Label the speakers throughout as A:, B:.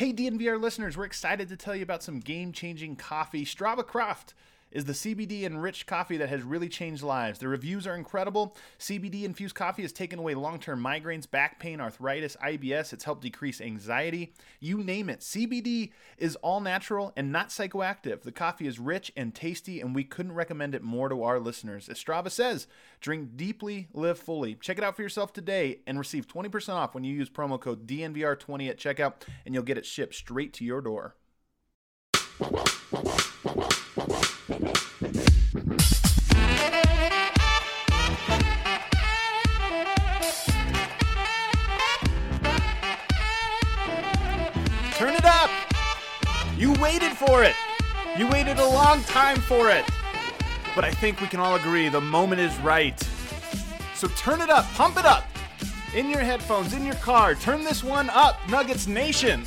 A: Hey, DNVR listeners, we're excited to tell you about some game changing coffee. Strava Craft is the CBD enriched coffee that has really changed lives. The reviews are incredible. CBD infused coffee has taken away long term migraines, back pain, arthritis, IBS. It's helped decrease anxiety. You name it. CBD is all natural and not psychoactive. The coffee is rich and tasty, and we couldn't recommend it more to our listeners. As Strava says, drink deeply, live fully. Check it out for yourself today and receive 20% off when you use promo code DNVR20 at checkout, and you'll get it shipped straight to your door. Waited for it! You waited a long time for it! But I think we can all agree the moment is right. So turn it up, pump it up! In your headphones, in your car, turn this one up, Nuggets Nation!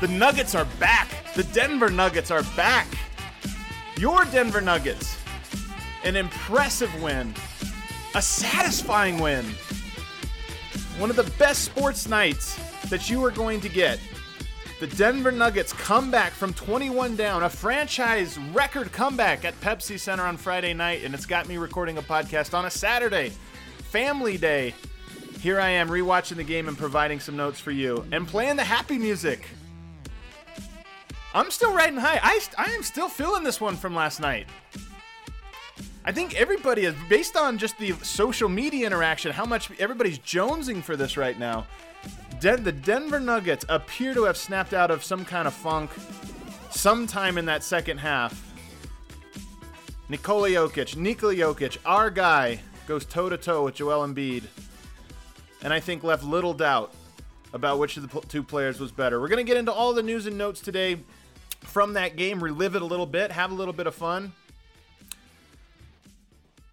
A: The Nuggets are back! The Denver Nuggets are back! Your Denver Nuggets! An impressive win, a satisfying win, one of the best sports nights that you are going to get. The Denver Nuggets come back from 21 down, a franchise record comeback at Pepsi Center on Friday night, and it's got me recording a podcast on a Saturday, family day. Here I am rewatching the game and providing some notes for you and playing the happy music. I'm still riding high. I, I am still feeling this one from last night. I think everybody is, based on just the social media interaction, how much everybody's jonesing for this right now. Den- the Denver Nuggets appear to have snapped out of some kind of funk sometime in that second half. Nikola Jokic, Nikola Jokic, our guy, goes toe to toe with Joel Embiid. And I think left little doubt about which of the two players was better. We're going to get into all the news and notes today from that game, relive it a little bit, have a little bit of fun.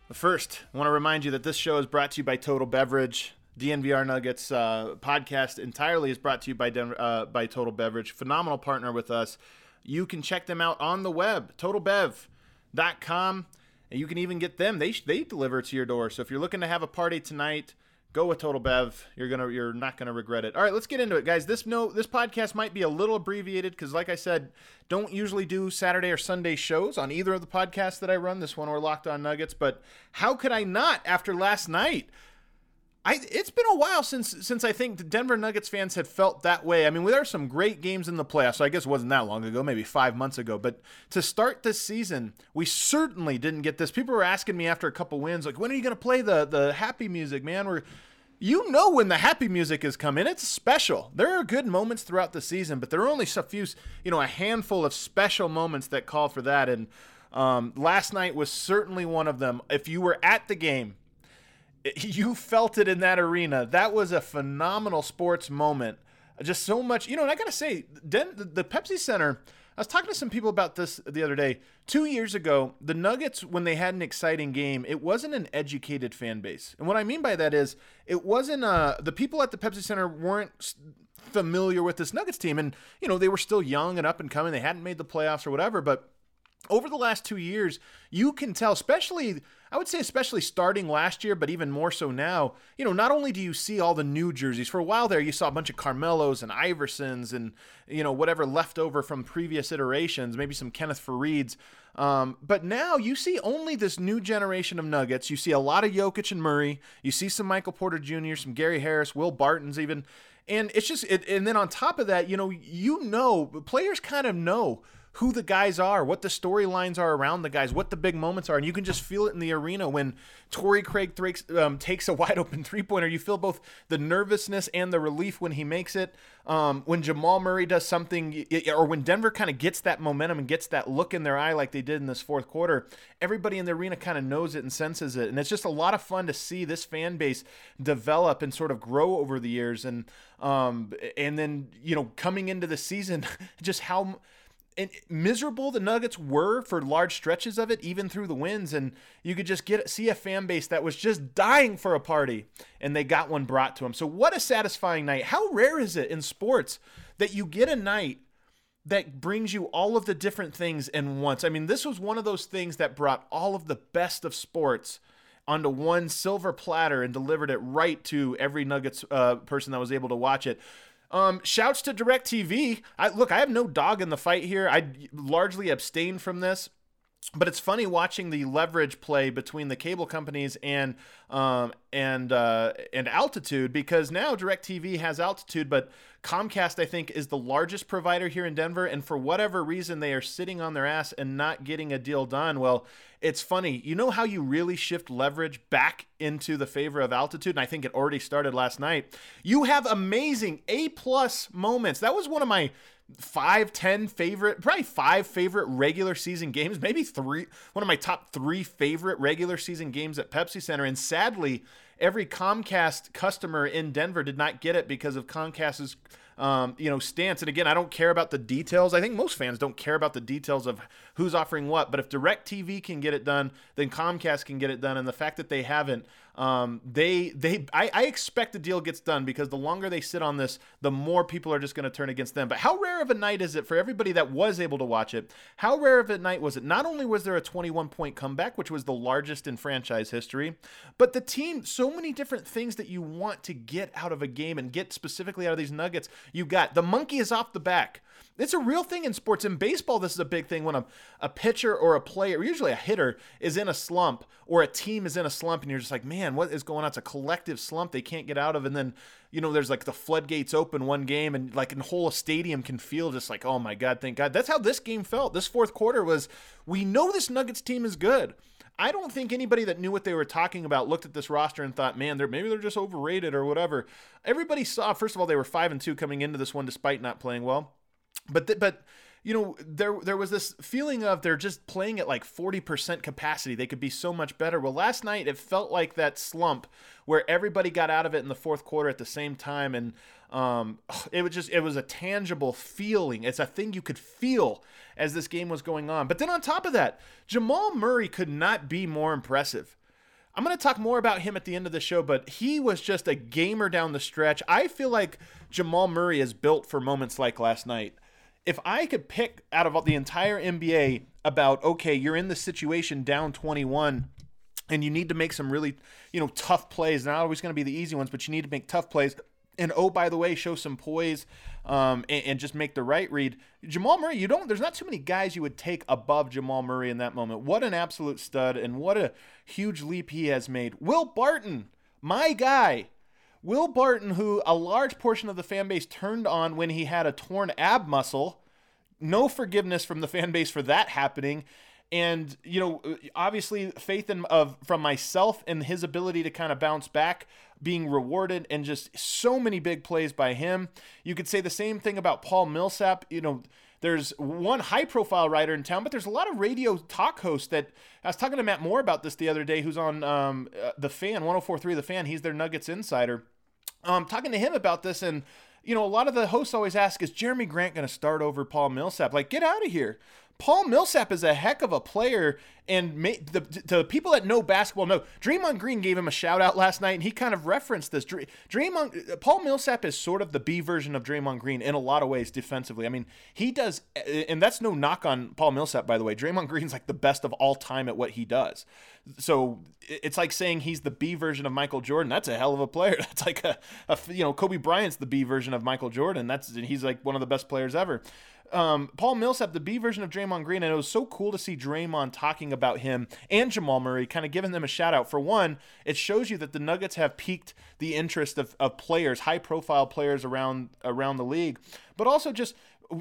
A: But first, I want to remind you that this show is brought to you by Total Beverage. DNVR Nuggets uh, podcast entirely is brought to you by Denver, uh, by Total Beverage, phenomenal partner with us. You can check them out on the web, totalbev.com, and you can even get them. They they deliver to your door. So if you're looking to have a party tonight, go with Total Bev. You're gonna you're not gonna regret it. All right, let's get into it, guys. This no this podcast might be a little abbreviated because, like I said, don't usually do Saturday or Sunday shows on either of the podcasts that I run. This one or Locked On Nuggets, but how could I not after last night? I, it's been a while since since I think the Denver Nuggets fans had felt that way. I mean, there are some great games in the playoffs. So I guess it wasn't that long ago, maybe five months ago. But to start this season, we certainly didn't get this. People were asking me after a couple wins, like, when are you going to play the the happy music, man? We're you know when the happy music is coming. It's special. There are good moments throughout the season, but there are only a few, you know, a handful of special moments that call for that. And um, last night was certainly one of them. If you were at the game you felt it in that arena. That was a phenomenal sports moment. Just so much, you know. And I gotta say, Den- the Pepsi Center. I was talking to some people about this the other day. Two years ago, the Nuggets, when they had an exciting game, it wasn't an educated fan base. And what I mean by that is, it wasn't uh, the people at the Pepsi Center weren't familiar with this Nuggets team, and you know they were still young and up and coming. They hadn't made the playoffs or whatever, but over the last two years, you can tell, especially, I would say, especially starting last year, but even more so now, you know, not only do you see all the new jerseys, for a while there, you saw a bunch of Carmelos and Iversons and, you know, whatever left over from previous iterations, maybe some Kenneth Farieds. Um, but now you see only this new generation of Nuggets. You see a lot of Jokic and Murray. You see some Michael Porter Jr., some Gary Harris, Will Barton's even. And it's just, it, and then on top of that, you know, you know, players kind of know who the guys are, what the storylines are around the guys, what the big moments are, and you can just feel it in the arena when Torrey Craig um, takes a wide open three pointer. You feel both the nervousness and the relief when he makes it. Um, when Jamal Murray does something, or when Denver kind of gets that momentum and gets that look in their eye like they did in this fourth quarter, everybody in the arena kind of knows it and senses it, and it's just a lot of fun to see this fan base develop and sort of grow over the years, and um, and then you know coming into the season, just how and miserable the Nuggets were for large stretches of it, even through the wins. And you could just get see a fan base that was just dying for a party, and they got one brought to them. So what a satisfying night! How rare is it in sports that you get a night that brings you all of the different things in once? I mean, this was one of those things that brought all of the best of sports onto one silver platter and delivered it right to every Nuggets uh, person that was able to watch it. Um, shouts to DirecTV. I look, I have no dog in the fight here. I largely abstain from this but it's funny watching the leverage play between the cable companies and um, and uh, and altitude because now DirecTV has altitude, but Comcast I think is the largest provider here in Denver, and for whatever reason they are sitting on their ass and not getting a deal done. Well, it's funny, you know how you really shift leverage back into the favor of altitude, and I think it already started last night. You have amazing A plus moments. That was one of my five, ten favorite, probably five favorite regular season games, maybe three, one of my top three favorite regular season games at Pepsi Center. And sadly, every Comcast customer in Denver did not get it because of Comcast's um, you know, stance. And again, I don't care about the details. I think most fans don't care about the details of who's offering what. But if DirecTV can get it done, then Comcast can get it done. And the fact that they haven't, um, they they I, I expect the deal gets done because the longer they sit on this, the more people are just going to turn against them. But how rare of a night is it for everybody that was able to watch it? How rare of a night was it? Not only was there a 21 point comeback, which was the largest in franchise history, but the team, so many different things that you want to get out of a game and get specifically out of these Nuggets you got. The monkey is off the back. It's a real thing in sports. In baseball, this is a big thing when a, a pitcher or a player, usually a hitter, is in a slump or a team is in a slump and you're just like, man, what is going on? It's a collective slump they can't get out of. And then, you know, there's like the floodgates open one game and like a whole stadium can feel just like, oh my God, thank God. That's how this game felt. This fourth quarter was, we know this Nuggets team is good. I don't think anybody that knew what they were talking about looked at this roster and thought, man, they're maybe they're just overrated or whatever. Everybody saw, first of all, they were five and two coming into this one despite not playing well. But th- but you know there there was this feeling of they're just playing at like 40% capacity. They could be so much better. Well last night it felt like that slump where everybody got out of it in the fourth quarter at the same time. And um, it was just it was a tangible feeling. It's a thing you could feel as this game was going on. But then on top of that jamal murray could not be more impressive. I'm going to talk more about him at the end of the show, but he was just a gamer down the stretch. I feel like Jamal Murray is built for moments like last night if I could pick out of the entire NBA about okay, you're in the situation down 21 and you need to make some really, you know, tough plays. Not always going to be the easy ones, but you need to make tough plays. And oh, by the way, show some poise um, and, and, just make the right read. Jamal Murray, you don't. There's not too many guys you would take above Jamal Murray in that moment. What an absolute stud, and what a huge leap he has made. Will Barton, my guy, Will Barton, who a large portion of the fan base turned on when he had a torn ab muscle, no forgiveness from the fan base for that happening. And you know, obviously, faith in of from myself and his ability to kind of bounce back, being rewarded, and just so many big plays by him. You could say the same thing about Paul Millsap. You know, there's one high profile writer in town, but there's a lot of radio talk hosts that I was talking to Matt Moore about this the other day, who's on um, uh, the fan 1043 the fan. He's their Nuggets insider um, talking to him about this, and you know, a lot of the hosts always ask, "Is Jerami Grant going to start over Paul Millsap?" Like, get out of here. Paul Millsap is a heck of a player, and the, the people that know basketball know. Draymond Green gave him a shout out last night, and he kind of referenced this. Draymond, Paul Millsap is sort of the B version of Draymond Green in a lot of ways defensively. I mean, he does, and that's no knock on Paul Millsap, by the way. Draymond Green's like the best of all time at what he does. So it's like saying he's the B version of Michael Jordan. That's a hell of a player. That's like a, a you know, Kobe Bryant's the B version of Michael Jordan. That's he's like one of the best players ever um, Paul Millsap, the B version of Draymond Green, and it was so cool to see Draymond talking about him and Jamal Murray, kind of giving them a shout out. For one, it shows you that the Nuggets have piqued the interest of, of players, high profile players around around the league, but also just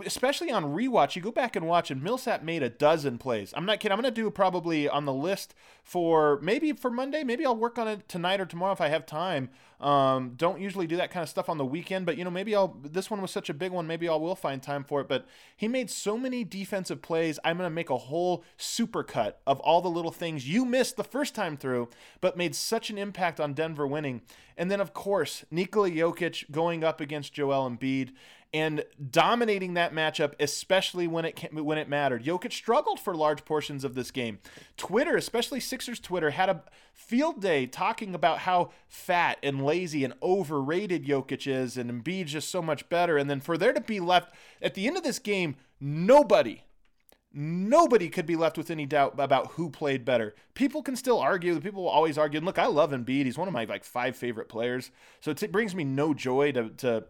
A: especially on rewatch, you go back and watch, and Millsap made a dozen plays. I'm not kidding. I'm going to do probably on the list for maybe for Monday. Maybe I'll work on it tonight or tomorrow if I have time. Um, don't usually do that kind of stuff on the weekend, but you know, maybe I'll. This one was such a big one. Maybe I will find time for it. But he made so many defensive plays. I'm to make a whole super cut of all the little things you missed the first time through, but made such an impact on Denver winning. And then, of course, Nikola Jokic going up against Joel Embiid and dominating that matchup, especially when it when it mattered. Jokic struggled for large portions of this game. Twitter, especially Sixers Twitter, had a field day talking about how fat and lazy and overrated Jokic is, and Embiid just so much better. And then for there to be left at the end of this game, nobody. Nobody could be left with any doubt about who played better. People can still argue. People will always argue. And look, I love Embiid. He's one of my like five favorite players. So it brings me no joy to, to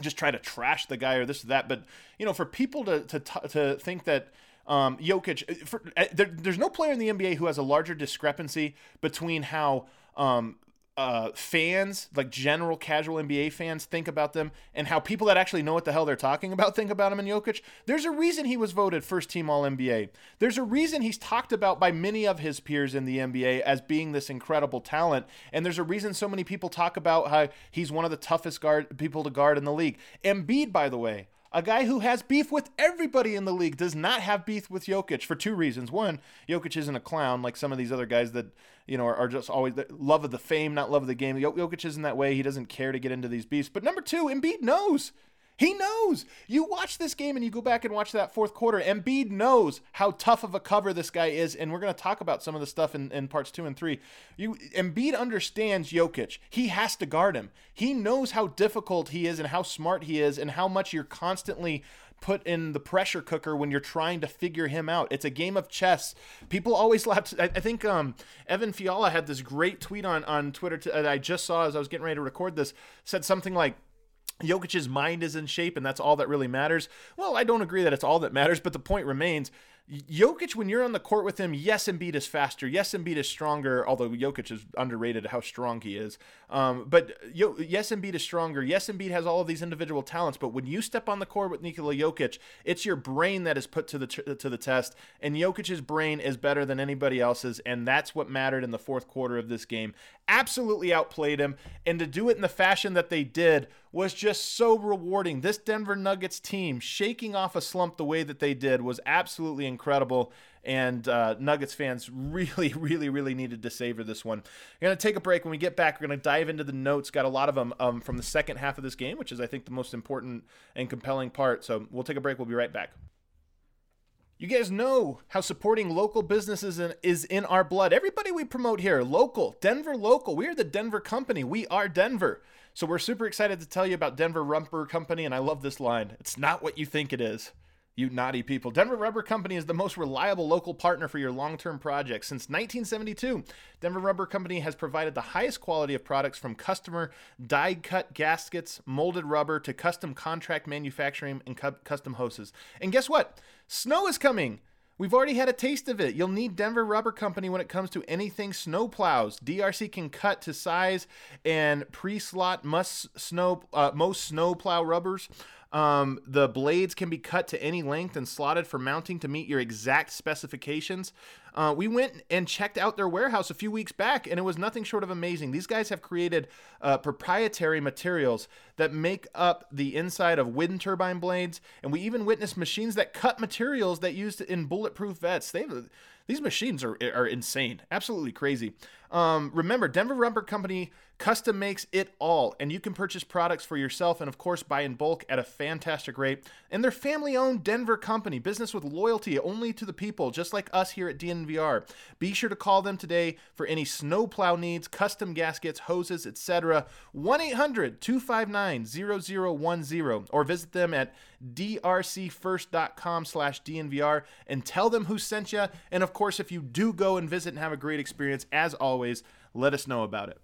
A: just try to trash the guy or this or that. But you know, for people to to to think that um, Jokic, uh, for, uh, there, there's no player in the NBA who has a larger discrepancy between how um, uh, fans, like general casual NBA fans, think about them and how people that actually know what the hell they're talking about think about him and Jokic. There's a reason he was voted first team All NBA. There's a reason he's talked about by many of his peers in the NBA as being this incredible talent. And there's a reason so many people talk about how he's one of the toughest guard people to guard in the league. Embiid, by the way, a guy who has beef with everybody in the league does not have beef with Jokic for two reasons. One, Jokic isn't a clown like some of these other guys that you know are, are just always love of the fame, not love of the game. Jokic isn't that way. He doesn't care to get into these beefs. But number two, Embiid knows he knows. You watch this game and you go back and watch that fourth quarter. Embiid knows how tough of a cover this guy is, and we're going to talk about some of the stuff in, in parts two and three. You Embiid understands Jokic. He has to guard him. He knows how difficult he is and how smart he is and how much you're constantly put in the pressure cooker when you're trying to figure him out. It's a game of chess. People always laugh. I, think um, Evan Fiala had this great tweet on on Twitter that I just saw as I was getting ready to record this. Said something like Jokic's mind is in shape, and that's all that really matters. Well, I don't agree that it's all that matters, but the point remains Jokic, when you're on the court with him, yes, Embiid is faster. Yes, Embiid is stronger, although Jokic is underrated how strong he is. Um, but Yo- yes, Embiid is stronger. Yes, Embiid has all of these individual talents. But when you step on the court with Nikola Jokic, it's your brain that is put to the to the test. And Jokic's brain is better than anybody else's, and that's what mattered in the fourth quarter of this game. Absolutely outplayed him, and to do it in the fashion that they did was just so rewarding. This Denver Nuggets team shaking off a slump the way that they did was absolutely incredible. And uh, Nuggets fans really, really, really needed to savor this one. We're going to take a break. When we get back, we're going to dive into the notes. Got a lot of them um, from the second half of this game, which is, I think, the most important and compelling part. So we'll take a break. We'll be right back. You guys know how supporting local businesses is in our blood. Everybody we promote here, local, Denver local. We are the Denver company. We are Denver. So we're super excited to tell you about Denver Rubber Company, and I love this line. It's not what you think it is. You naughty people. Denver Rubber Company is the most reliable local partner for your long term projects. Since 1972, Denver Rubber Company has provided the highest quality of products from customer die cut gaskets, molded rubber, to custom contract manufacturing and cu- custom hoses. And guess what? Snow is coming. We've already had a taste of it. You'll need Denver Rubber Company when it comes to anything snow plows. DRC can cut to size and pre-slot most snow uh, most snow plow rubbers. Um, the blades can be cut to any length and slotted for mounting to meet your exact specifications. Uh, we went and checked out their warehouse a few weeks back, and it was nothing short of amazing. These guys have created uh, proprietary materials that make up the inside of wind turbine blades, and we even witnessed machines that cut materials that used in bulletproof vests. They these machines are, are insane, absolutely crazy. Um, remember, Denver Rubber Company custom makes it all, and you can purchase products for yourself and, of course, buy in bulk at a fantastic rate. And they're family owned Denver company, business with loyalty only to the people, just like us here at DNVR. Be sure to call them today for any snowplow needs, custom gaskets, hoses, etc. 1 800 259 0010 or visit them at drcfirst.com slash DNVR and tell them who sent you. And of course, if you do go and visit and have a great experience, as always, let us know about it.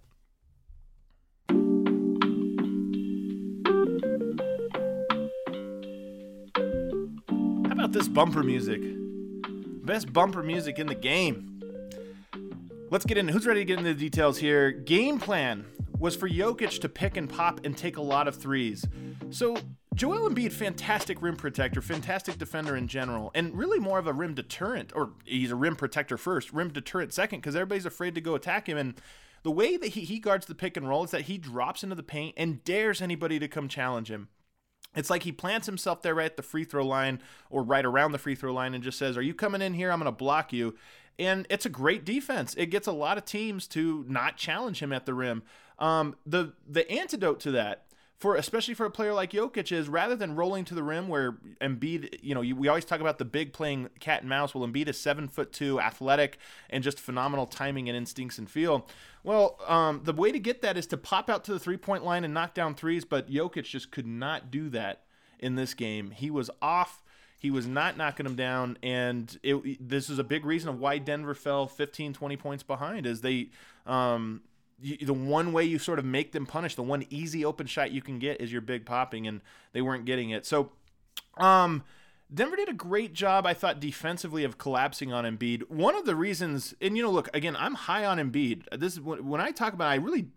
A: How about this bumper music? Best bumper music in the game. Let's get in. Who's ready to get into the details here? Game plan was for Jokic to pick and pop and take a lot of threes. So Joel Embiid, fantastic rim protector, fantastic defender in general, and really more of a rim deterrent, or he's a rim protector first, rim deterrent second, because everybody's afraid to go attack him. And the way that he, he guards the pick and roll is that he drops into the paint and dares anybody to come challenge him. It's like he plants himself there right at the free throw line or right around the free throw line and just says, Are you coming in here? I'm going to block you. And it's a great defense. It gets a lot of teams to not challenge him at the rim. Um, the the antidote to that for especially for a player like Jokic is rather than rolling to the rim where Embiid, you know, we always talk about the big playing cat and mouse. Well, Embiid is seven foot two, athletic, and just phenomenal timing and instincts and feel. Well, um, the way to get that is to pop out to the three point line and knock down threes, but Jokic just could not do that in this game. He was off. He was not knocking them down, and it, this is a big reason of why Denver fell 15, 20 points behind. Is they um, the one way you sort of make them punish, the one easy open shot you can get is your big popping, and they weren't getting it. So, um, Denver did a great job, I thought, defensively of collapsing on Embiid. One of the reasons, and you know, look again, I'm high on Embiid. This is when I talk about, I really,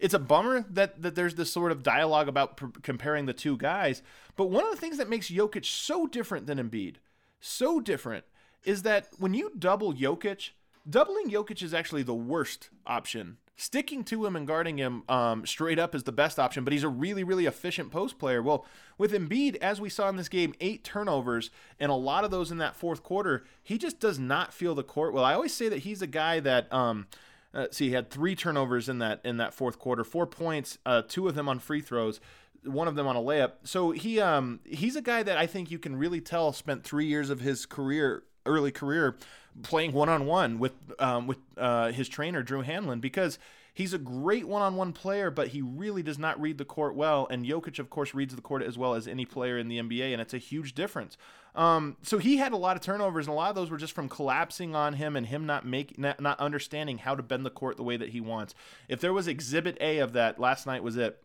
A: it's a bummer that that there's this sort of dialogue about comparing the two guys. But one of the things that makes Jokic so different than Embiid, so different, is that when you double Jokic, doubling Jokic is actually the worst option sticking to him and guarding him um, straight up is the best option, but he's a really, really efficient post player. Well, with Embiid, as we saw in this game, eight turnovers, and a lot of those in that fourth quarter, he just does not feel the court well. I always say that he's a guy that. Um, uh, see, he had three turnovers in that in that fourth quarter, four points, uh, two of them on free throws, one of them on a layup. So he um he's a guy that I think you can really tell spent three years of his career early career playing one on one with um, with uh, his trainer Drew Hanlen because he's a great one on one player, but he really does not read the court well. And Jokic, of course, reads the court as well as any player in the NBA, and it's a huge difference. Um, so he had a lot of turnovers, and a lot of those were just from collapsing on him and him not make not, not understanding how to bend the court the way that he wants. If there was Exhibit A of that, last night was it.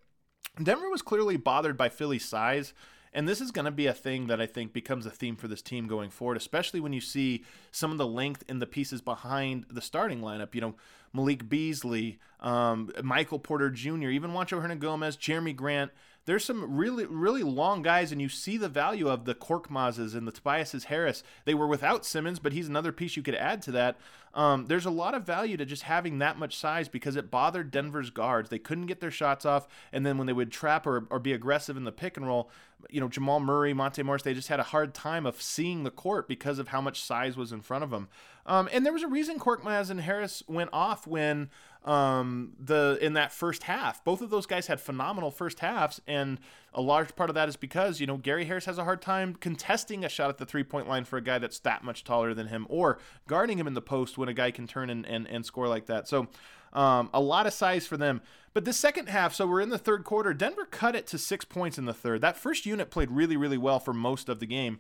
A: Denver was clearly bothered by Philly's size. And this is going to be a thing that I think becomes a theme for this team going forward, especially when you see some of the length in the pieces behind the starting lineup. You know, Malik Beasley, um, Michael Porter Jr., even Juancho Hernangomez, Jerami Grant there's some really really long guys, and you see the value of the Korkmazes and the Tobias Harris. They were without Simmons, but he's another piece you could add to that. Um, there's a lot of value to just having that much size because it bothered Denver's guards. They couldn't get their shots off, and then when they would trap or, or be aggressive in the pick and roll, you know Jamal Murray, Monte Morris, they just had a hard time of seeing the court because of how much size was in front of them. Um, and there was a reason Korkmaz and Harris went off when um, the in that first half. Both of those guys had phenomenal first halves, and a large part of that is because you know Gary Harris has a hard time contesting a shot at the three point line for a guy that's that much taller than him, or guarding him in the post when a guy can turn and and, and score like that. So. Um, a lot of size for them. But the second half, so we're in the third quarter. Denver cut it to six points in the third. That first unit played really, really well for most of the game.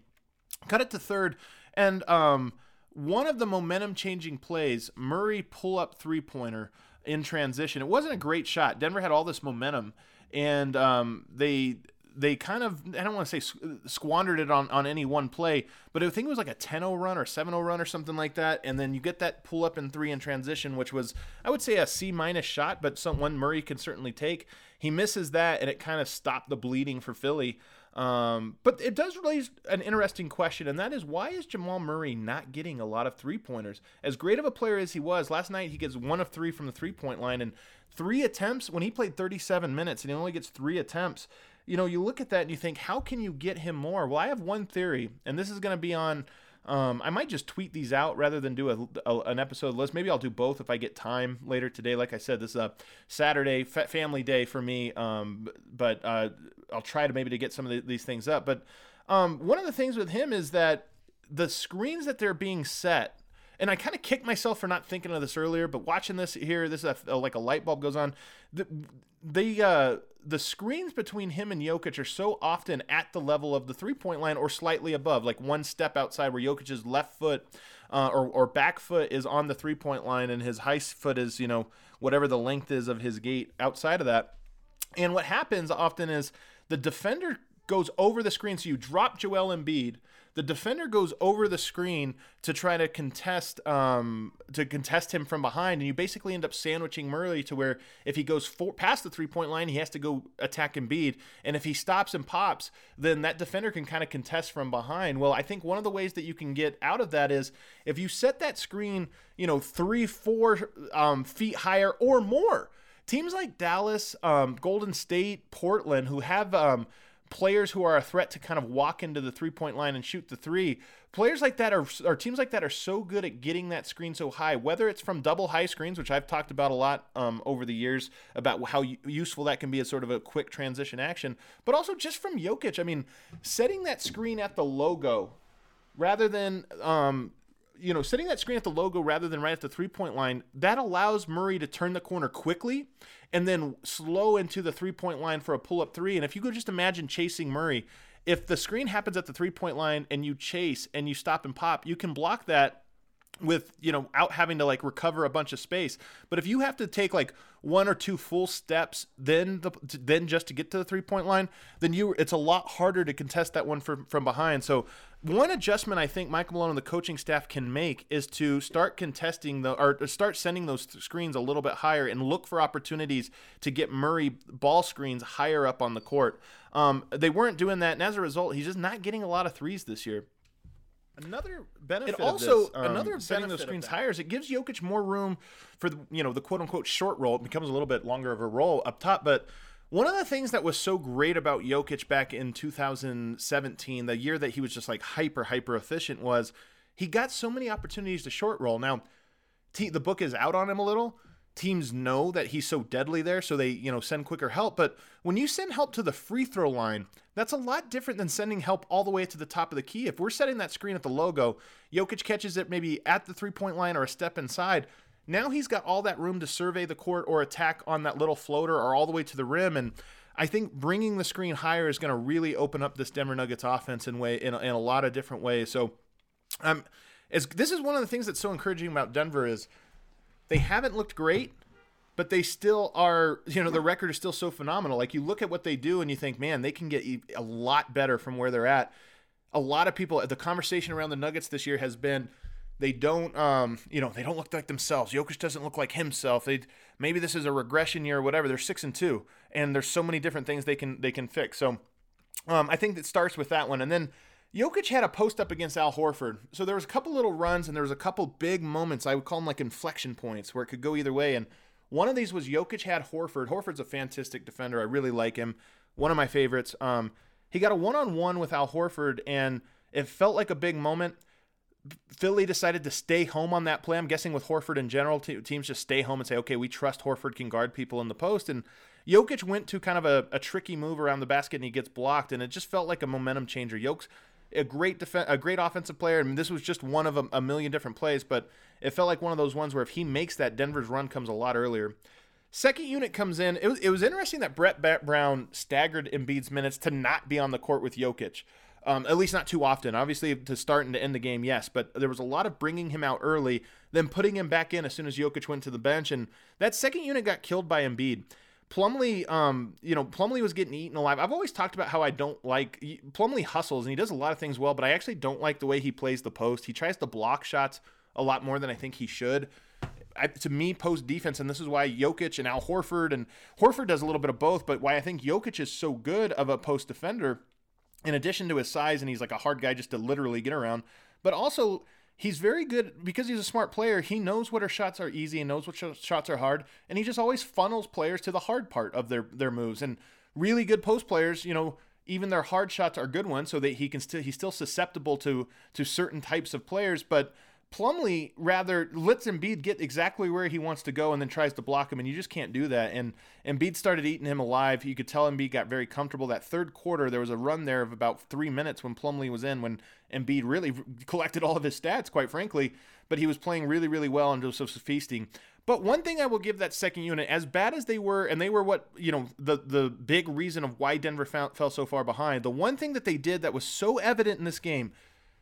A: Cut it to third, and um, one of the momentum changing plays, Murray pull up three pointer in transition. It wasn't a great shot. Denver had all this momentum, and um, they they kind of I don't want to say squandered it on, on any one play, but I think it was like a 10-0 run or 7-0 run or something like that, and then you get that pull up in three in transition, which was I would say a C minus shot, but someone Murray can certainly take. He misses that, and it kind of stopped the bleeding for Philly. Um, but it does raise an interesting question, and that is why is Jamal Murray not getting a lot of three pointers? As great of a player as he was last night, he gets one of three from the three point line, and three attempts when he played 37 minutes and he only gets three attempts. You know, you look at that and you think, how can you get him more? Well, I have one theory, and this is going to be on um, I might just tweet these out rather than do a, a, an episode list. Maybe I'll do both if I get time later today. Like I said, this is a Saturday family day for me, um, but uh, I'll try to maybe to get some of the, these things up. But um, one of the things with him is that the screens that they're being set and I kind of kicked myself for not thinking of this earlier, but watching this here, this is a, like a light bulb goes on. The the, uh, the screens between him and Jokic are so often at the level of the three point line or slightly above, like one step outside where Jokic's left foot uh, or, or back foot is on the three point line and his high foot is, you know, whatever the length is of his gait outside of that. And what happens often is the defender goes over the screen. So you drop Joel Embiid. The defender goes over the screen to try to contest um, to contest him from behind, and you basically end up sandwiching Murray to where if he goes past the three point line, he has to go attack Embiid, and if he stops and pops, then that defender can kind of contest from behind. Well, I think one of the ways that you can get out of that is if you set that screen, you know, three, four um, feet higher or more. Teams like Dallas, um, Golden State, Portland, who have um, players who are a threat to kind of walk into the three point line and shoot the three. Players like that are, or teams like that are so good at getting that screen so high, whether it's from double high screens, which I've talked about a lot um, over the years about how useful that can be as sort of a quick transition action, but also just from Jokic. I mean, setting that screen at the logo rather than um, you know, setting that screen at the logo rather than right at the three point line, that allows Murray to turn the corner quickly and then slow into the three point line for a pull up three. And if you could just imagine chasing Murray, if the screen happens at the three point line and you chase and you stop and pop, you can block that with you know out having to like recover a bunch of space but if you have to take like one or two full steps then the then just to get to the three point line then you it's a lot harder to contest that one from from behind so one adjustment I think Michael Malone and the coaching staff can make is to start contesting the or start sending those screens a little bit higher and look for opportunities to get Murray ball screens higher up on the court. Um, they weren't doing that, and as a result, he's just not getting a lot of threes this year.
B: Another benefit.
A: It also
B: this, um,
A: another setting those screens higher is it gives Jokic more room for the you know the quote unquote short roll. It becomes a little bit longer of a roll up top, but one of the things that was so great about Jokic back in 2017, the year that he was just like hyper, hyper efficient, was he got so many opportunities to short roll. Now, t- the book is out on him a little. Teams know that he's so deadly there, so they, you know, send quicker help. But when you send help to the free throw line, that's a lot different than sending help all the way to the top of the key. If we're setting that screen at the logo, Jokic catches it maybe at the three point line or a step inside now he's got all that room to survey the court or attack on that little floater or all the way to the rim. And I think bringing the screen higher is going to really open up this Denver Nuggets offense in way in a, in a lot of different ways. So, um, as this is one of the things that's so encouraging about Denver is they haven't looked great, but they still are. You know, the record is still so phenomenal. Like you look at what they do and you think, man, they can get a lot better from where they're at. A lot of people, the conversation around the Nuggets this year has been they don't, um, you know, they don't look like themselves. Jokic doesn't look like himself. They maybe this is a regression year or whatever. They're six and two, and there's so many different things they can they can fix. So, um, I think it starts with that one, and then Jokic had a post up against Al Horford. So there was a couple little runs, and there was a couple big moments. I would call them like inflection points where it could go either way. And one of these was Jokic had Horford. Horford's a fantastic defender. I really like him. One of my favorites. Um, he got a one on one with Al Horford, and it felt like a big moment Philly decided to stay home on that play. I'm guessing with Horford in general, teams just stay home and say, okay, we trust Horford can guard people in the post. And Jokic went to kind of a, a tricky move around the basket and he gets blocked, and it just felt like a momentum changer. Jokic's a great def- a great offensive player, and this was just one of a, a million different plays, but it felt like one of those ones where if he makes that, Denver's run comes a lot earlier. Second unit comes in. It was, it was interesting that Brett Brown staggered Embiid's minutes to not be on the court with Jokic. Um, at least not too often. Obviously, to start and to end the game, yes, but there was a lot of bringing him out early, then putting him back in as soon as Jokic went to the bench, and that second unit got killed by Embiid. Plumlee, um, you know, Plumlee was getting eaten alive. I've always talked about how I don't like Plumlee hustles and he does a lot of things well, but I actually don't like the way he plays the post. He tries to block shots a lot more than I think he should. I, to me, post defense, and this is why Jokic and Al Horford and Horford does a little bit of both, but why I think Jokic is so good of a post defender in addition to his size, and he's like a hard guy just to literally get around, but also he's very good because he's a smart player. He knows what her shots are easy and knows what shots are hard, and he just always funnels players to the hard part of their their moves. And really good post players, you know, even their hard shots are good ones, so that he can still he's still susceptible to to certain types of players, but Plumlee rather lets Embiid get exactly where he wants to go and then tries to block him, and you just can't do that. And Embiid started eating him alive. You could tell Embiid got very comfortable. That third quarter, there was a run there of about three minutes when Plumlee was in, when Embiid really collected all of his stats, quite frankly. But he was playing really, really well and just feasting. But one thing I will give that second unit, as bad as they were, and they were what you know the the big reason of why Denver fell so far behind. The one thing that they did that was so evident in this game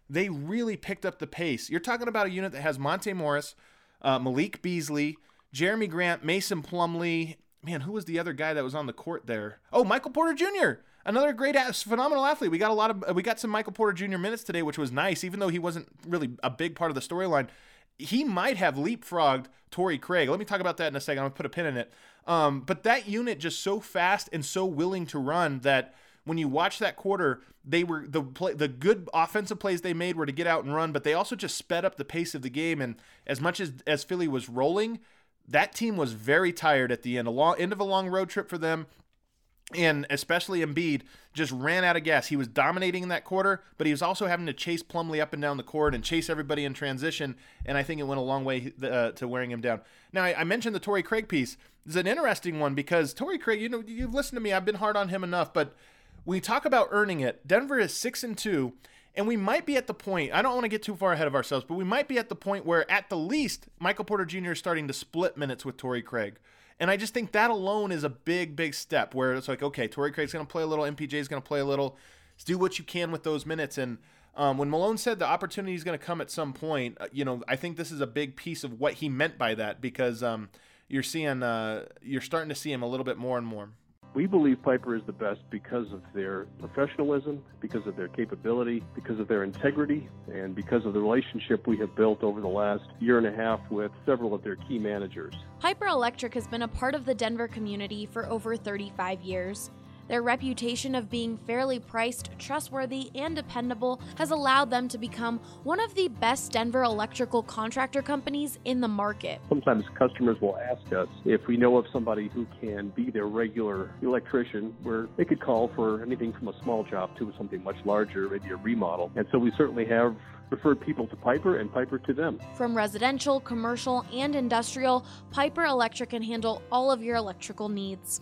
A: they really picked up the pace. You're talking about a unit that has Monte Morris, uh, Malik Beasley, Jerami Grant, Mason Plumlee. Man, who was the other guy that was on the court there? Oh, Michael Porter Jr. another great, phenomenal athlete. We got a lot of, we got some Michael Porter Jr. minutes today, which was nice, even though he wasn't really a big part of the storyline. He might have leapfrogged Torrey Craig. Let me talk about that in a second. I'm gonna put a pin in it. Um, but that unit just so fast and so willing to run that when you watch that quarter, they were the play, the good offensive plays they made were to get out and run, but they also just sped up the pace of the game. And as much as as Philly was rolling, that team was very tired at the end. A long end of a long road trip for them. And especially Embiid just ran out of gas. He was dominating in that quarter, but he was also having to chase Plumlee up and down the court and chase everybody in transition. And I think it went a long way uh, to wearing him down. Now I, I mentioned the Torrey Craig piece. It's an interesting one because Torrey Craig, you know, you've listened to me. I've been hard on him enough, but we talk about earning it. Denver is six and two, and we might be at the point. I don't want to get too far ahead of ourselves, but we might be at the point where, at the least, Michael Porter Jr. is starting to split minutes with Torrey Craig. And I just think that alone is a big, big step where it's like, okay, Torrey Craig's going to play a little, MPJ is going to play a little. Just do what you can with those minutes. And um, when Malone said the opportunity is going to come at some point, uh, you know, I think this is a big piece of what he meant by that because um, you're seeing, uh, you're starting to see him a little bit more and more.
C: We believe Piper is the best because of their professionalism, because of their capability, because of their integrity, and because of the relationship we have built over the last year and a half with several of their key managers.
D: Piper Electric has been a part of the Denver community for over 35 years. Their reputation of being fairly priced, trustworthy, and dependable has allowed them to become one of the best Denver electrical contractor companies in the market.
C: Sometimes customers will ask us if we know of somebody who can be their regular electrician, where they could call for anything from a small job to something much larger, maybe a remodel. And so we certainly have referred people to Piper and Piper to them.
D: From residential, commercial, and industrial, Piper Electric can handle all of your electrical needs.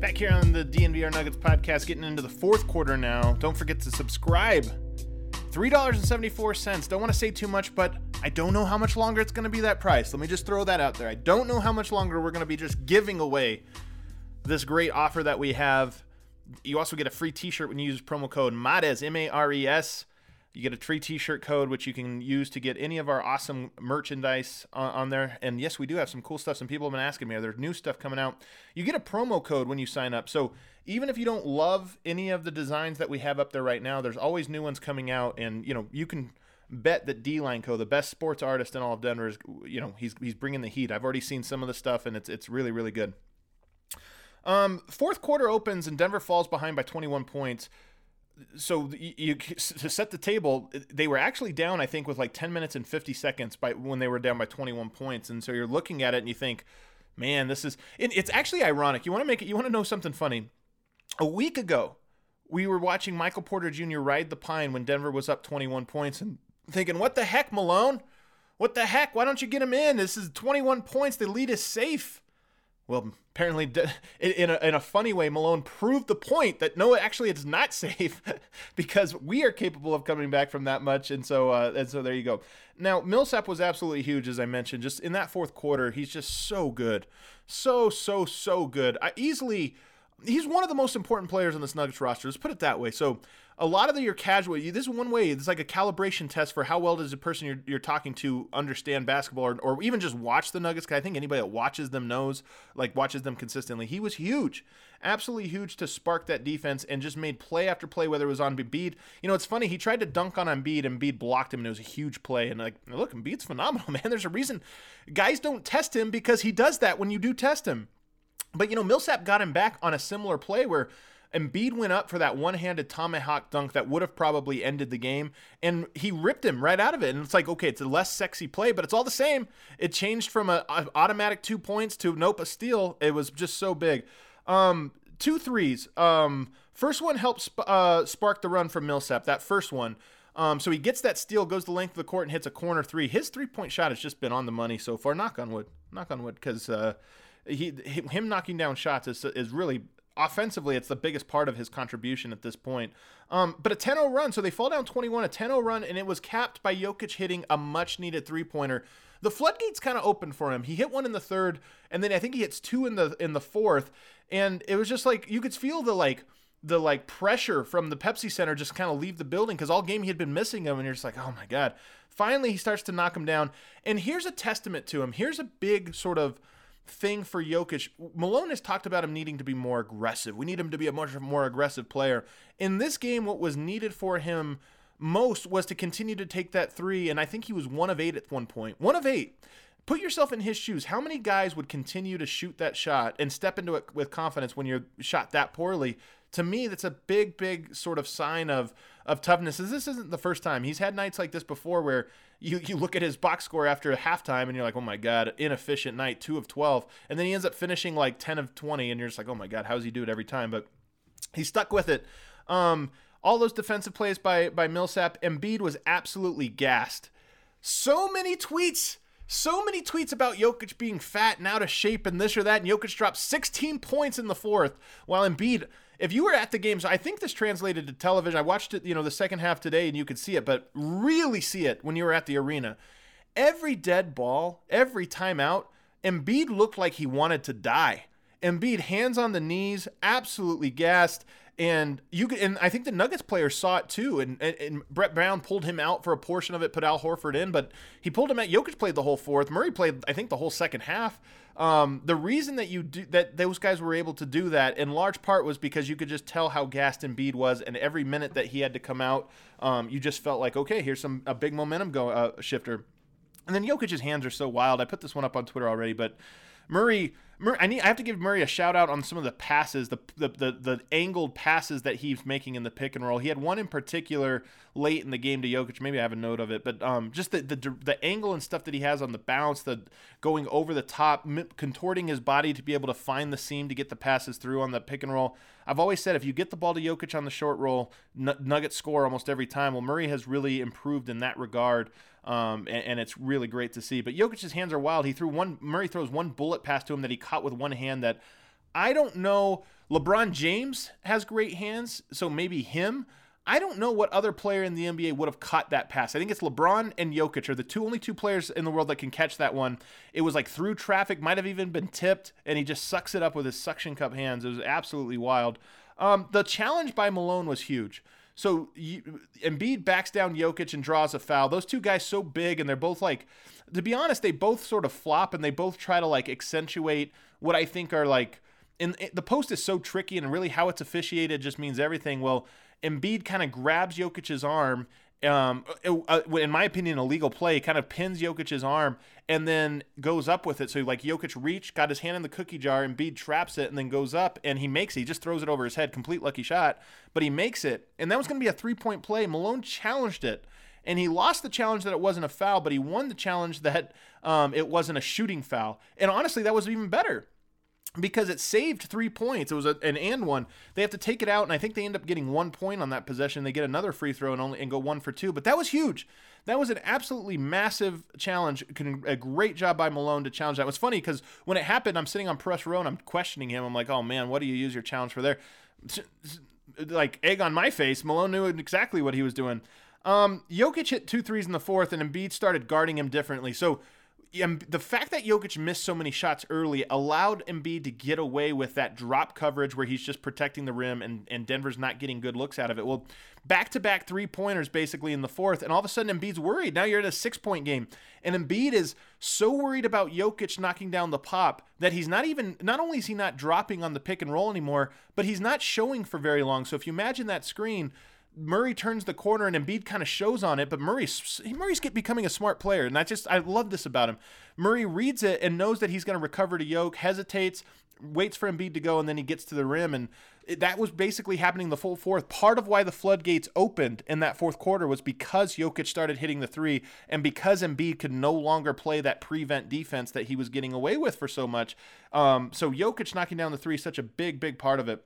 A: Back here on the DNVR Nuggets podcast, getting into the fourth quarter now. Don't forget to subscribe. $3.74. Don't want to say too much, but I don't know how much longer it's going to be that price. Let me just throw that out there. I don't know how much longer we're going to be just giving away this great offer that we have. You also get a free t shirt when you use promo code MARES, M A R E S. You get a free T-shirt code, which you can use to get any of our awesome merchandise on, on, there. And yes, we do have some cool stuff. Some people have been asking me, there's new stuff coming out. You get a promo code when you sign up. So even if you don't love any of the designs that we have up there right now, there's always new ones coming out. And you know, you can bet that D the best sports artist in all of Denver, is you know he's he's bringing the heat. I've already seen some of the stuff, and it's it's really really good. Um, fourth quarter opens and Denver falls behind by 21 points so you, you, to set the table, they were actually down, I think, with like 10 minutes and 50 seconds by when they were down by 21 points. And so you're looking at it and you think, man, this is. It, it's actually ironic. You want to make it. You want to know something funny? A week ago, we were watching Michael Porter Jr. ride the pine when Denver was up 21 points and thinking, what the heck, Malone? What the heck? Why don't you get him in? This is 21 points. The lead is safe. Well, apparently, in a, in a funny way, Malone proved the point that no, actually, it's not safe because we are capable of coming back from that much. And so, uh, and so there you go. Now, Millsap was absolutely huge, as I mentioned. Just in that fourth quarter, he's just so good, so so so good. I easily, he's one of the most important players on this Nuggets roster. Let's put it that way. So a lot of the, your casual, this is one way. It's like a calibration test for how well does the person you're, you're talking to understand basketball, or, or even just watch the Nuggets. Cause I think anybody that watches them knows, like watches them consistently. He was huge, absolutely huge to spark that defense and just made play after play. Whether it was on Embiid, you know, it's funny. He tried to dunk on Embiid, and Embiid blocked him, and it was a huge play. And like, look, Embiid's phenomenal, man. There's a reason guys don't test him because he does that when you do test him. But you know, Millsap got him back on a similar play where Embiid went up for that one-handed tomahawk dunk that would have probably ended the game, and he ripped him right out of it. And it's like, okay, it's a less sexy play, but it's all the same. It changed from a, a automatic two points to nope, a steal. It was just so big. Um, two threes. Um, first one helps uh, spark the run from Millsap. That first one. Um, so he gets that steal, goes the length of the court, and hits a corner three. His three-point shot has just been on the money so far. Knock on wood. Knock on wood, because uh, he, him knocking down shots is, is really offensively, it's the biggest part of his contribution at this point. Um, but a 10 0 run, so they fall down 21, a 10 0 run, and it was capped by Jokic hitting a much needed three pointer. The floodgates kind of opened for him. He hit one in the third, and then I think he hits two in the in the fourth, and it was just like you could feel the like the like pressure from the Pepsi Center just kind of leave the building because all game he had been missing him, and you're just like, oh my god. Finally, he starts to knock him down, and here's a testament to him. Here's a big sort of thing for Jokic. Malone has talked about him needing to be more aggressive. We need him to be a much more aggressive player. In this game, what was needed for him most was to continue to take that three, and I think he was one of eight at one point. One of eight. Put yourself in his shoes. How many guys would continue to shoot that shot and step into it with confidence when you're shot that poorly? To me, that's a big, big sort of sign of of toughness. is This isn't the first time he's had nights like this before, where you you look at his box score after halftime and you're like, oh my god, inefficient night, two of twelve, and then he ends up finishing like ten of twenty, and you're just like, oh my god, how does he do it every time? But he stuck with it. Um, all those defensive plays by by Millsap, Embiid was absolutely gassed. So many tweets. So many tweets about Jokic being fat and out of shape and this or that, and Jokic dropped 16 points in the fourth, while Embiid if you were at the games, I think this translated to television. I watched it, you know, the second half today, and you could see it, but really see it when you were at the arena. Every dead ball, every timeout, Embiid looked like he wanted to die. Embiid, hands on the knees, absolutely gassed. And you could, and I think the Nuggets players saw it too. And, and, and, Brett Brown pulled him out for a portion of it, put Al Horford in, but he pulled him out. Jokic played the whole fourth. Murray played, I think, the whole second half. Um, the reason that you do that, those guys were able to do that in large part was because you could just tell how gassed Embiid was, and every minute that he had to come out, um, you just felt like, okay, here's some a big momentum go uh, shifter. And then Jokic's hands are so wild. I put this one up on Twitter already, but Murray Murray, I need I have to give Murray a shout out on some of the passes, the, the the the angled passes that he's making in the pick and roll. He had one in particular late in the game to Jokic. Maybe I have a note of it, but um, just the, the the angle and stuff that he has on the bounce, the going over the top, contorting his body to be able to find the seam to get the passes through on the pick and roll. I've always said if you get the ball to Jokic on the short roll, Nuggets score almost every time. Well, Murray has really improved in that regard. Um, and, and, it's really great to see. But Jokic's hands are wild. He threw one. Murray throws one bullet pass to him that he caught with one hand. That I don't know. LeBron James has great hands, so maybe him. I don't know what other player in the NBA would have caught that pass. I think it's LeBron and Jokic are the two only two players in the world that can catch that one. It was like through traffic, might have even been tipped, and he just sucks it up with his suction cup hands. It was absolutely wild. Um, the challenge by Malone was huge. So you, Embiid backs down Jokic and draws a foul. Those two guys so big and they're both like, to be honest, they both sort of flop and they both try to like accentuate what I think are like. And the post is so tricky and really how it's officiated just means everything. Well, Embiid kind of grabs Jokic's arm um, uh, in my opinion, a legal play, kind of pins Jokic's arm and then goes up with it. So like Jokic reached, got his hand in the cookie jar, and Embiid traps it and then goes up and he makes it. He just throws it over his head, complete lucky shot, but he makes it. And that was going to be a three point play. Malone challenged it. And he lost the challenge that it wasn't a foul, but he won the challenge that um, it wasn't a shooting foul. And honestly, that was even better because it saved three points. It was a, an and one. They have to take it out, and I think they end up getting one point on that possession. They get another free throw and only and go one for two. But that was huge. That was an absolutely massive challenge. A great job by Malone to challenge that. It was funny because when it happened, I'm sitting on press row and I'm questioning him. I'm like, oh man, what do you use your challenge for there? Like egg on my face. Malone knew exactly what he was doing. Um, Jokic hit two threes in the fourth, and Embiid started guarding him differently. So the fact that Jokic missed so many shots early allowed Embiid to get away with that drop coverage where he's just protecting the rim and, and Denver's not getting good looks out of it. Well, back to back three pointers basically in the fourth, and all of a sudden Embiid's worried. Now you're at a six point game, and Embiid is so worried about Jokic knocking down the pop that he's not even, not only is he not dropping on the pick and roll anymore, but he's not showing for very long. So if you imagine that screen, Murray turns the corner and Embiid kind of shows on it, but Murray's Murray's get, becoming a smart player, and I just I love this about him. Murray reads it and knows that he's going to recover to Yoke, hesitates, waits for Embiid to go, and then he gets to the rim, and it, that was basically happening the full fourth. Part of why the floodgates opened in that fourth quarter was because Jokic started hitting the three, and because Embiid could no longer play that prevent defense that he was getting away with for so much. Um, so Jokic knocking down the three is such a big, big part of it.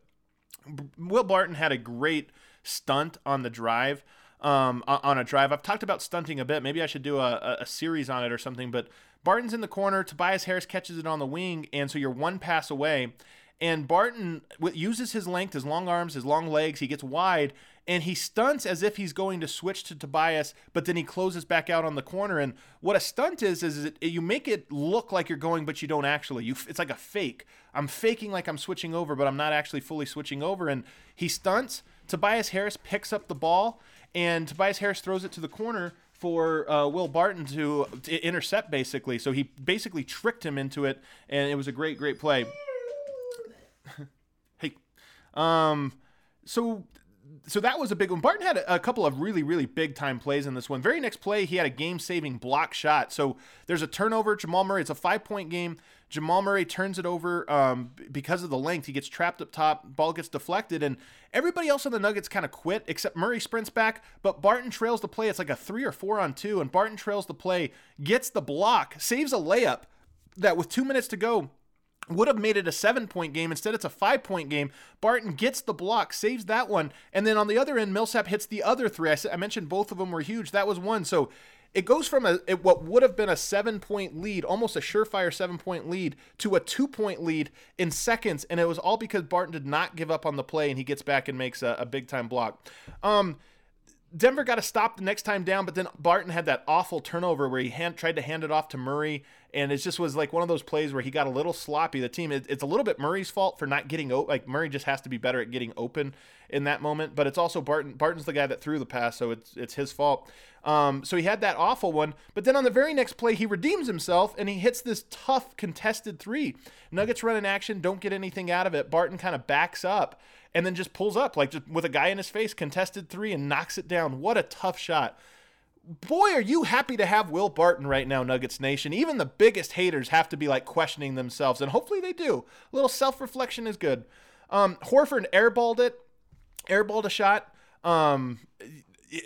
A: Will Barton had a great stunt on the drive. Um, on a drive. I've talked about stunting a bit. Maybe I should do a, a series on it or something. But Barton's in the corner. Tobias Harris catches it on the wing, and so you're one pass away. and Barton uses his length, his long arms, his long legs. He gets wide and he stunts as if he's going to switch to Tobias, but then he closes back out on the corner. And what a stunt is is it, you make it look like you're going, but you don't actually. You it's like a fake. I'm faking like I'm switching over, but I'm not actually fully switching over. And he stunts. Tobias Harris picks up the ball, and Tobias Harris throws it to the corner for uh, Will Barton to, to intercept, basically. So he basically tricked him into it, and it was a great, great play. hey, um, so so that was a big one. Barton had a, a, couple of really, really big time plays in this one. Very next play, he had a game saving block shot. So there's a turnover. Jamal Murray, it's a five point game. Jamal Murray turns it over um, because of the length. He gets trapped up top, ball gets deflected, and everybody else on the Nuggets kind of quit except Murray sprints back. But Barton trails the play. It's like a three or four on two, and Barton trails the play, gets the block, saves a layup that with two minutes to go would have made it a seven point game. Instead, it's a five point game. Barton gets the block, saves that one. And then on the other end, Millsap hits the other three. I, I mentioned both of them were huge. That was one. So it goes from a what would have been a seven point lead, almost a surefire seven point lead, to a two point lead in seconds. And it was all because Barton did not give up on the play and he gets back and makes a, a big time block. Um, Denver got to stop the next time down, but then Barton had that awful turnover where he hand, tried to hand it off to Murray, and it just was like one of those plays where he got a little sloppy. The team, it, it's a little bit Murray's fault for not getting open. Like Murray just has to be better at getting open in that moment, but it's also Barton. Barton's the guy that threw the pass, so it's it's his fault. Um, so he had that awful one, but then on the very next play, he redeems himself and he hits this tough contested three. Nuggets run in action, don't get anything out of it. Barton kind of backs up and then just pulls up like just with a guy in his face, contested three and knocks it down. What a tough shot. Boy, are you happy to have Will Barton right now, Nuggets Nation. Even the biggest haters have to be like questioning themselves, and hopefully they do. A little self reflection is good. Um, Horford airballed it, airballed a shot. Um,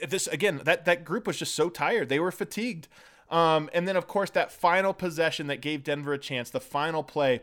A: this again, that that group was just so tired; they were fatigued. Um, and then, of course, that final possession that gave Denver a chance, the final play.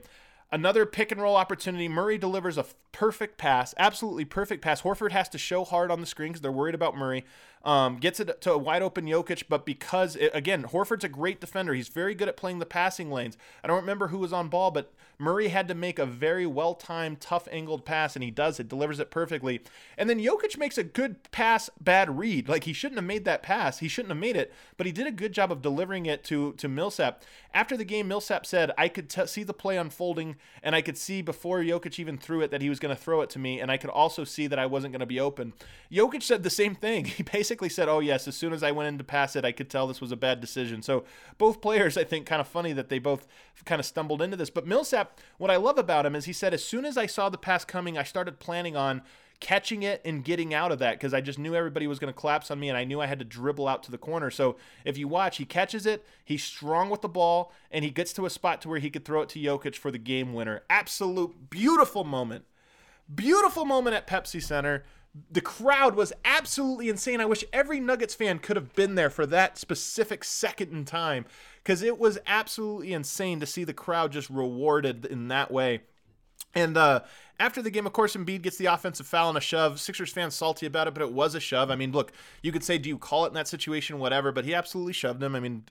A: Another pick and roll opportunity. Murray delivers a perfect pass, absolutely perfect pass. Horford has to show hard on the screen because they're worried about Murray. Um, gets it to a wide open Jokic, but because, it, again, Horford's a great defender. He's very good at playing the passing lanes. I don't remember who was on ball, but Murray had to make a very well timed, tough angled pass, and he does it, delivers it perfectly. And then Jokic makes a good pass, bad read. Like he shouldn't have made that pass. He shouldn't have made it, but he did a good job of delivering it to, to Millsap. After the game, Millsap said, I could t- see the play unfolding, and I could see before Jokic even threw it that he was going to throw it to me, and I could also see that I wasn't going to be open. Jokic said the same thing. He basically said, "Oh yes, as soon as I went in to pass it, I could tell this was a bad decision." So both players, I think, kind of funny that they both kind of stumbled into this. But Millsap, what I love about him is he said, "As soon as I saw the pass coming, I started planning on." catching it and getting out of that because I just knew everybody was going to collapse on me and I knew I had to dribble out to the corner. So if you watch, he catches it, he's strong with the ball, and he gets to a spot to where he could throw it to Jokic for the game winner. Absolute beautiful moment. Beautiful moment at Pepsi Center the crowd was absolutely insane. I wish every Nuggets fan could have been there for that specific second in time because it was absolutely insane to see the crowd just rewarded in that way. And uh, after the game, of course, Embiid gets the offensive foul and a shove. Sixers fans salty about it, but it was a shove. I mean, look, you could say, do you call it in that situation, whatever, but he absolutely shoved him. I mean,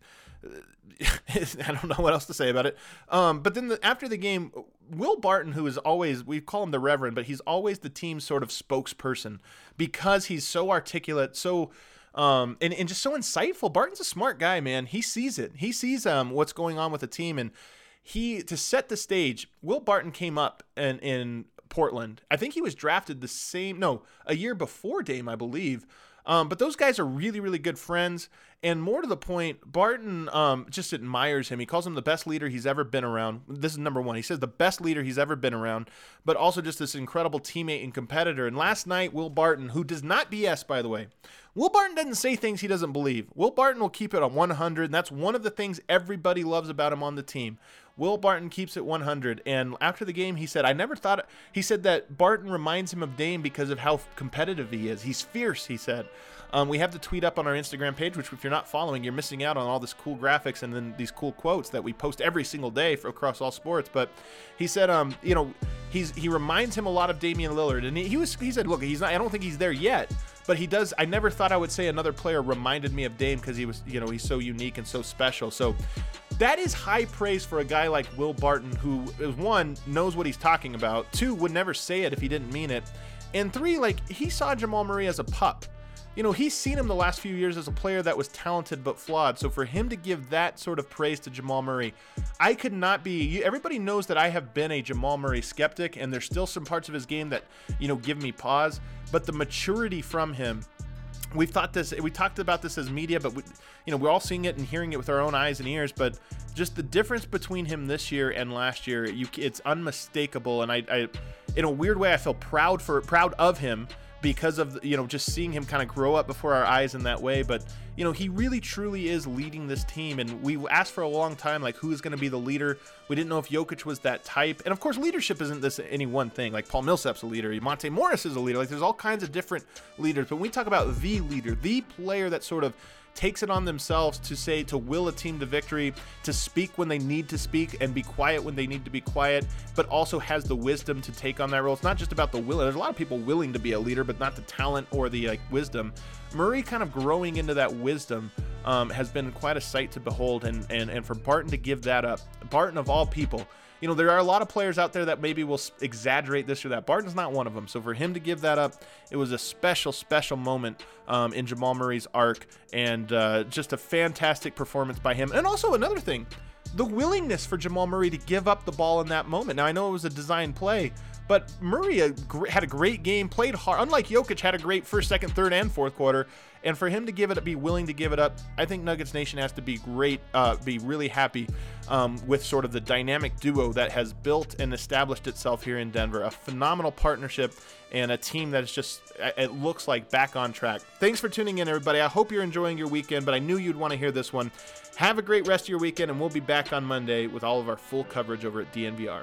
A: I don't know what else to say about it. Um, but then the, after the game, Will Barton, who is always, we call him the Reverend, but he's always the team's sort of spokesperson because he's so articulate, so. Um, and, and just so insightful. Barton's a smart guy, man. He sees it. He sees um, what's going on with the team. And he, to set the stage, Will Barton came up in, in Portland. I think he was drafted the same, no, a year before Dame, I believe. Um, but those guys are really, really good friends. And more to the point, Barton um, just admires him. He calls him the best leader he's ever been around. This is number one. He says the best leader he's ever been around, but also just this incredible teammate and competitor. And last night, Will Barton, who does not BS, by the way, Will Barton doesn't say things he doesn't believe. Will Barton will keep it on 100, and that's one of the things everybody loves about him on the team. Will Barton keeps it 100. And after the game, he said, I never thought, he said that Barton reminds him of Dame because of how competitive he is. He's fierce, he said. Um, we have the tweet up on our Instagram page, which if you're not following, you're missing out on all this cool graphics and then these cool quotes that we post every single day for, across all sports. But he said, um, you know, he's he reminds him a lot of Damian Lillard, and he, he was he said, look, he's not. I don't think he's there yet, but he does. I never thought I would say another player reminded me of Dame because he was, you know, he's so unique and so special. So that is high praise for a guy like Will Barton, who is one knows what he's talking about, two would never say it if he didn't mean it, and three, like he saw Jamal Murray as a pup you know, he's seen him the last few years as a player that was talented but flawed. So for him to give that sort of praise to Jamal Murray, I could not be. Everybody knows that I have been a Jamal Murray skeptic, and there's still some parts of his game that, you know, give me pause. But the maturity from him we've thought this we talked about this as media but we, you know we're all seeing it and hearing it with our own eyes and ears but just the difference between him this year and last year you it's unmistakable and I, I in a weird way i feel proud for proud of him because of you know just seeing him kind of grow up before our eyes in that way but you know he really truly is leading this team and we asked for a long time like who is going to be the leader. We didn't know if Jokic was that type and of course leadership isn't this any one thing like Paul Millsap's a leader Monte Morris is a leader like there's all kinds of different leaders but when we talk about the leader the player that sort of takes it on themselves to say to will a team to victory, to speak when they need to speak and be quiet when they need to be quiet, but also has the wisdom to take on that role. It's not just about the will. There's a lot of people willing to be a leader, but not the talent or the like wisdom. Murray kind of growing into that wisdom um, has been quite a sight to behold, and and and for Barton to give that up, Barton of all people you know, there are a lot of players out there that maybe will exaggerate this or that. Barton's not one of them. So for him to give that up, it was a special, special moment um, in Jamal Murray's arc and uh, just a fantastic performance by him. And also another thing, the willingness for Jamal Murray to give up the ball in that moment. Now I know it was a design play, but Murray had a great game, played hard. Unlike Jokic, had a great first, second, third, and fourth quarter. And for him to give it, be willing to give it up, I think Nuggets Nation has to be great, uh, be really happy um, with sort of the dynamic duo that has built and established itself here in Denver. A phenomenal partnership and a team that is just, it looks like back on track. Thanks for tuning in, everybody. I hope you're enjoying your weekend, but I knew you'd want to hear this one. Have a great rest of your weekend, and we'll be back on Monday with all of our full coverage over at DNVR.